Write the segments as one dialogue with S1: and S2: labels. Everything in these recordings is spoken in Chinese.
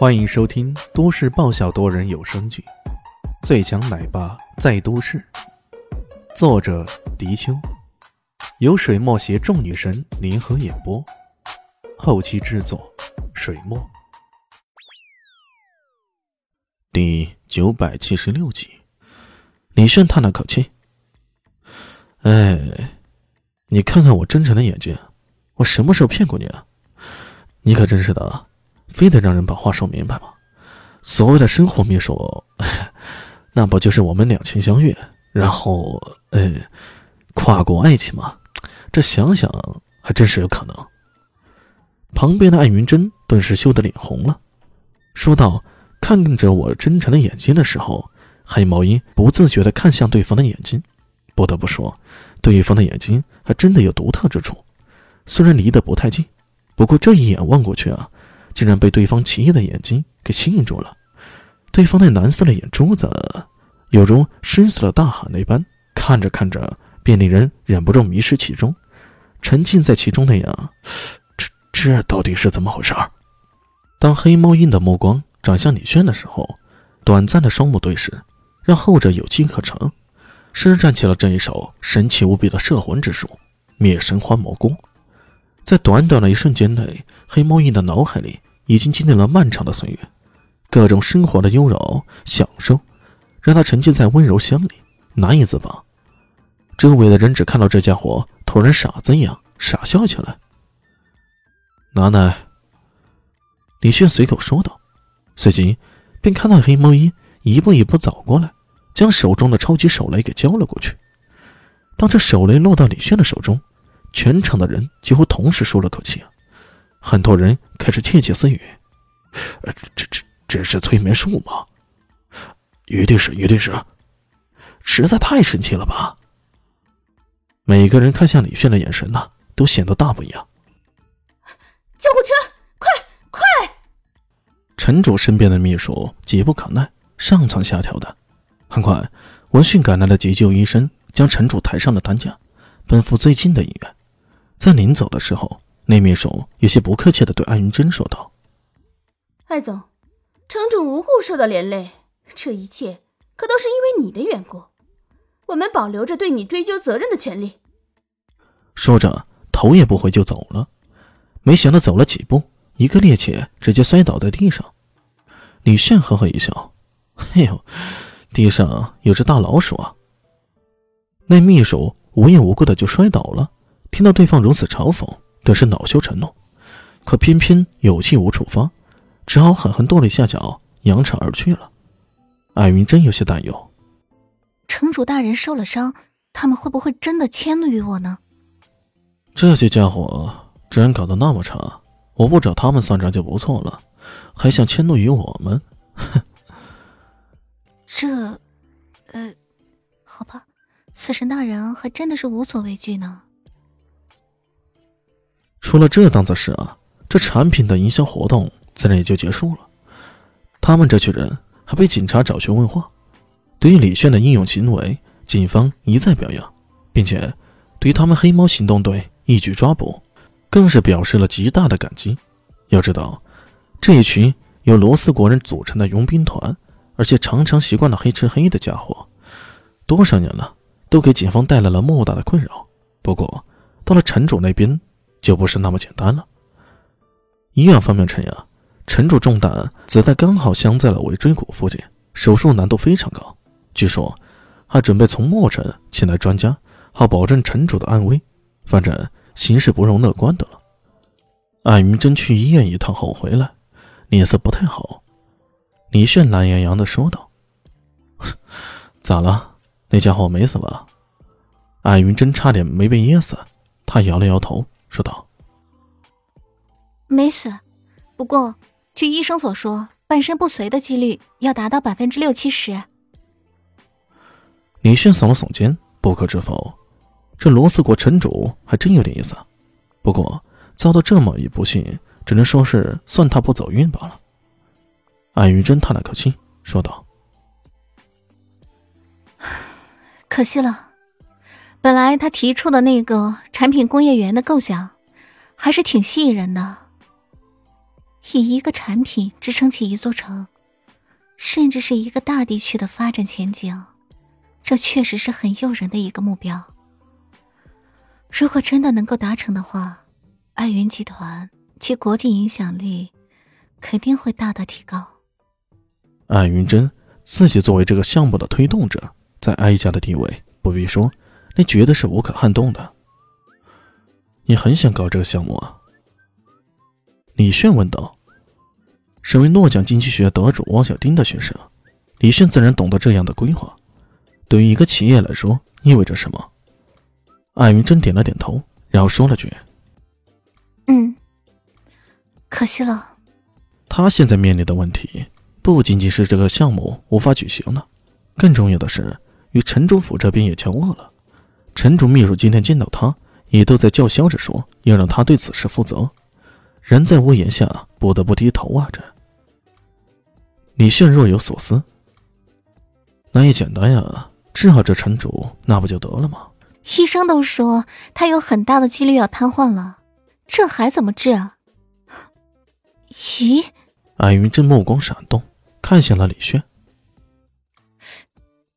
S1: 欢迎收听都市爆笑多人有声剧《最强奶爸在都市》，作者：迪秋，由水墨携众女神联合演播，后期制作：水墨。第九百七十六集，李炫叹了口气：“哎，你看看我真诚的眼睛，我什么时候骗过你啊？你可真是的。”非得让人把话说明白吗？所谓的生活秘书，那不就是我们两情相悦，然后呃，跨国爱情吗？这想想还真是有可能。旁边的艾云珍顿时羞得脸红了，说道：“看着我真诚的眼睛的时候，黑毛鹰不自觉地看向对方的眼睛。不得不说，对方的眼睛还真的有独特之处。虽然离得不太近，不过这一眼望过去啊。”竟然被对方奇异的眼睛给吸引住了，对方那蓝色的眼珠子，有如深邃的大海那般，看着看着便令人忍不住迷失其中，沉浸在其中那样。这这到底是怎么回事？当黑猫鹰的目光转向李轩的时候，短暂的双目对视，让后者有机可乘，施展起了这一手神奇无比的摄魂之术——灭神欢魔功。在短短的一瞬间内，黑猫鹰的脑海里已经经历了漫长的岁月，各种生活的优柔享受，让他沉浸在温柔乡里，难以自拔。周围的人只看到这家伙突然傻子一样傻笑起来。奶奶，李炫随口说道，随即便看到黑猫一一步一步走过来，将手中的超级手雷给交了过去。当这手雷落到李炫的手中，全场的人几乎同时舒了口气啊！很多人开始窃窃私语：“呃，这这这是催眠术吗？一定是，一定是，实在太神奇了吧！”每个人看向李炫的眼神呢，都显得大不一样。
S2: 救护车，快快！
S1: 城主身边的秘书急不可耐，上蹿下跳的。很快，闻讯赶来的急救医生将城主抬上了担架，奔赴最近的医院。在临走的时候，那秘书有些不客气的对安云珍说道：“
S2: 艾总，城主无故受到连累，这一切可都是因为你的缘故，我们保留着对你追究责任的权利。”
S1: 说着，头也不回就走了。没想到走了几步，一个趔趄，直接摔倒在地上。李炫呵呵一笑：“哎呦，地上有只大老鼠啊！”那秘书无缘无故的就摔倒了。听到对方如此嘲讽，顿时恼羞成怒，可偏偏有气无处发，只好狠狠跺了一下脚，扬长而去了。艾云真有些担忧：
S3: 城主大人受了伤，他们会不会真的迁怒于我呢？
S1: 这些家伙居然搞得那么差，我不找他们算账就不错了，还想迁怒于我们？哼！
S3: 这……呃，好吧，死神大人还真的是无所畏惧呢。
S1: 出了这档子事啊，这产品的营销活动自然也就结束了。他们这群人还被警察找去问话。对于李炫的英勇行为，警方一再表扬，并且对于他们黑猫行动队一举抓捕，更是表示了极大的感激。要知道，这一群由罗斯国人组成的佣兵团，而且常常习惯了黑吃黑的家伙，多少年了，都给警方带来了莫大的困扰。不过，到了城主那边。就不是那么简单了。医院方面称呀，城主中弹，子弹刚好镶在了尾椎骨附近，手术难度非常高。据说还准备从墨城请来专家，好保证城主的安危。反正形势不容乐观的了。艾云真去医院一趟后回来，脸色不太好。李炫懒洋洋地说道：“咋了？那家伙没死吧？”艾云真差点没被噎死，他摇了摇头。说道：“
S3: 没死，不过据医生所说，半身不遂的几率要达到百分之六七十。”
S1: 李迅耸了耸肩，不可置否：“这罗斯国城主还真有点意思。不过遭到这么一不幸，只能说是算他不走运罢了。”安玉珍叹了口气，说道：“
S3: 可惜了。”本来他提出的那个产品工业园的构想，还是挺吸引人的。以一个产品支撑起一座城，甚至是一个大地区的发展前景，这确实是很诱人的一个目标。如果真的能够达成的话，爱云集团其国际影响力肯定会大大提高。
S1: 艾云珍自己作为这个项目的推动者，在哀家的地位不必说，那绝对是无可撼动的。你很想搞这个项目啊？李炫问道。身为诺奖经济学得主汪小丁的学生，李炫自然懂得这样的规划对于一个企业来说意味着什么。艾云珍点了点头，然后说了句：“
S3: 嗯，可惜了。”
S1: 他现在面临的问题不仅仅是这个项目无法举行了，更重要的是与陈主府这边也交恶了。陈主秘书今天见到他，也都在叫嚣着说要让他对此事负责。人在屋檐下，不得不低头啊！这李炫若有所思，那也简单呀，治好这陈主，那不就得了吗？
S3: 医生都说他有很大的几率要瘫痪了，这还怎么治啊？咦？
S1: 艾云珍目光闪动，看向了李炫。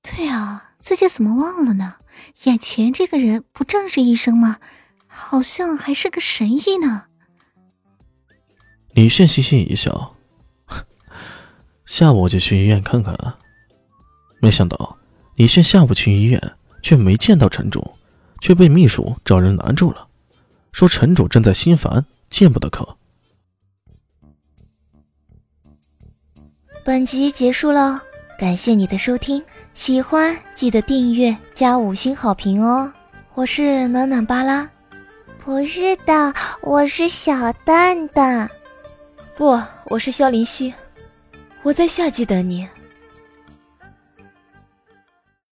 S3: 对啊，自己怎么忘了呢？眼前这个人不正是医生吗？好像还是个神医呢。
S1: 李炫嘻嘻一笑，下午我就去医院看看。没想到李炫下午去医院，却没见到陈主。却被秘书找人拦住了，说陈主正在心烦，见不得客。
S4: 本集结束了，感谢你的收听，喜欢记得订阅加五星好评哦！我是暖暖巴拉，
S5: 不是的，我是小蛋蛋，
S4: 不，我是萧林希，我在夏季等你。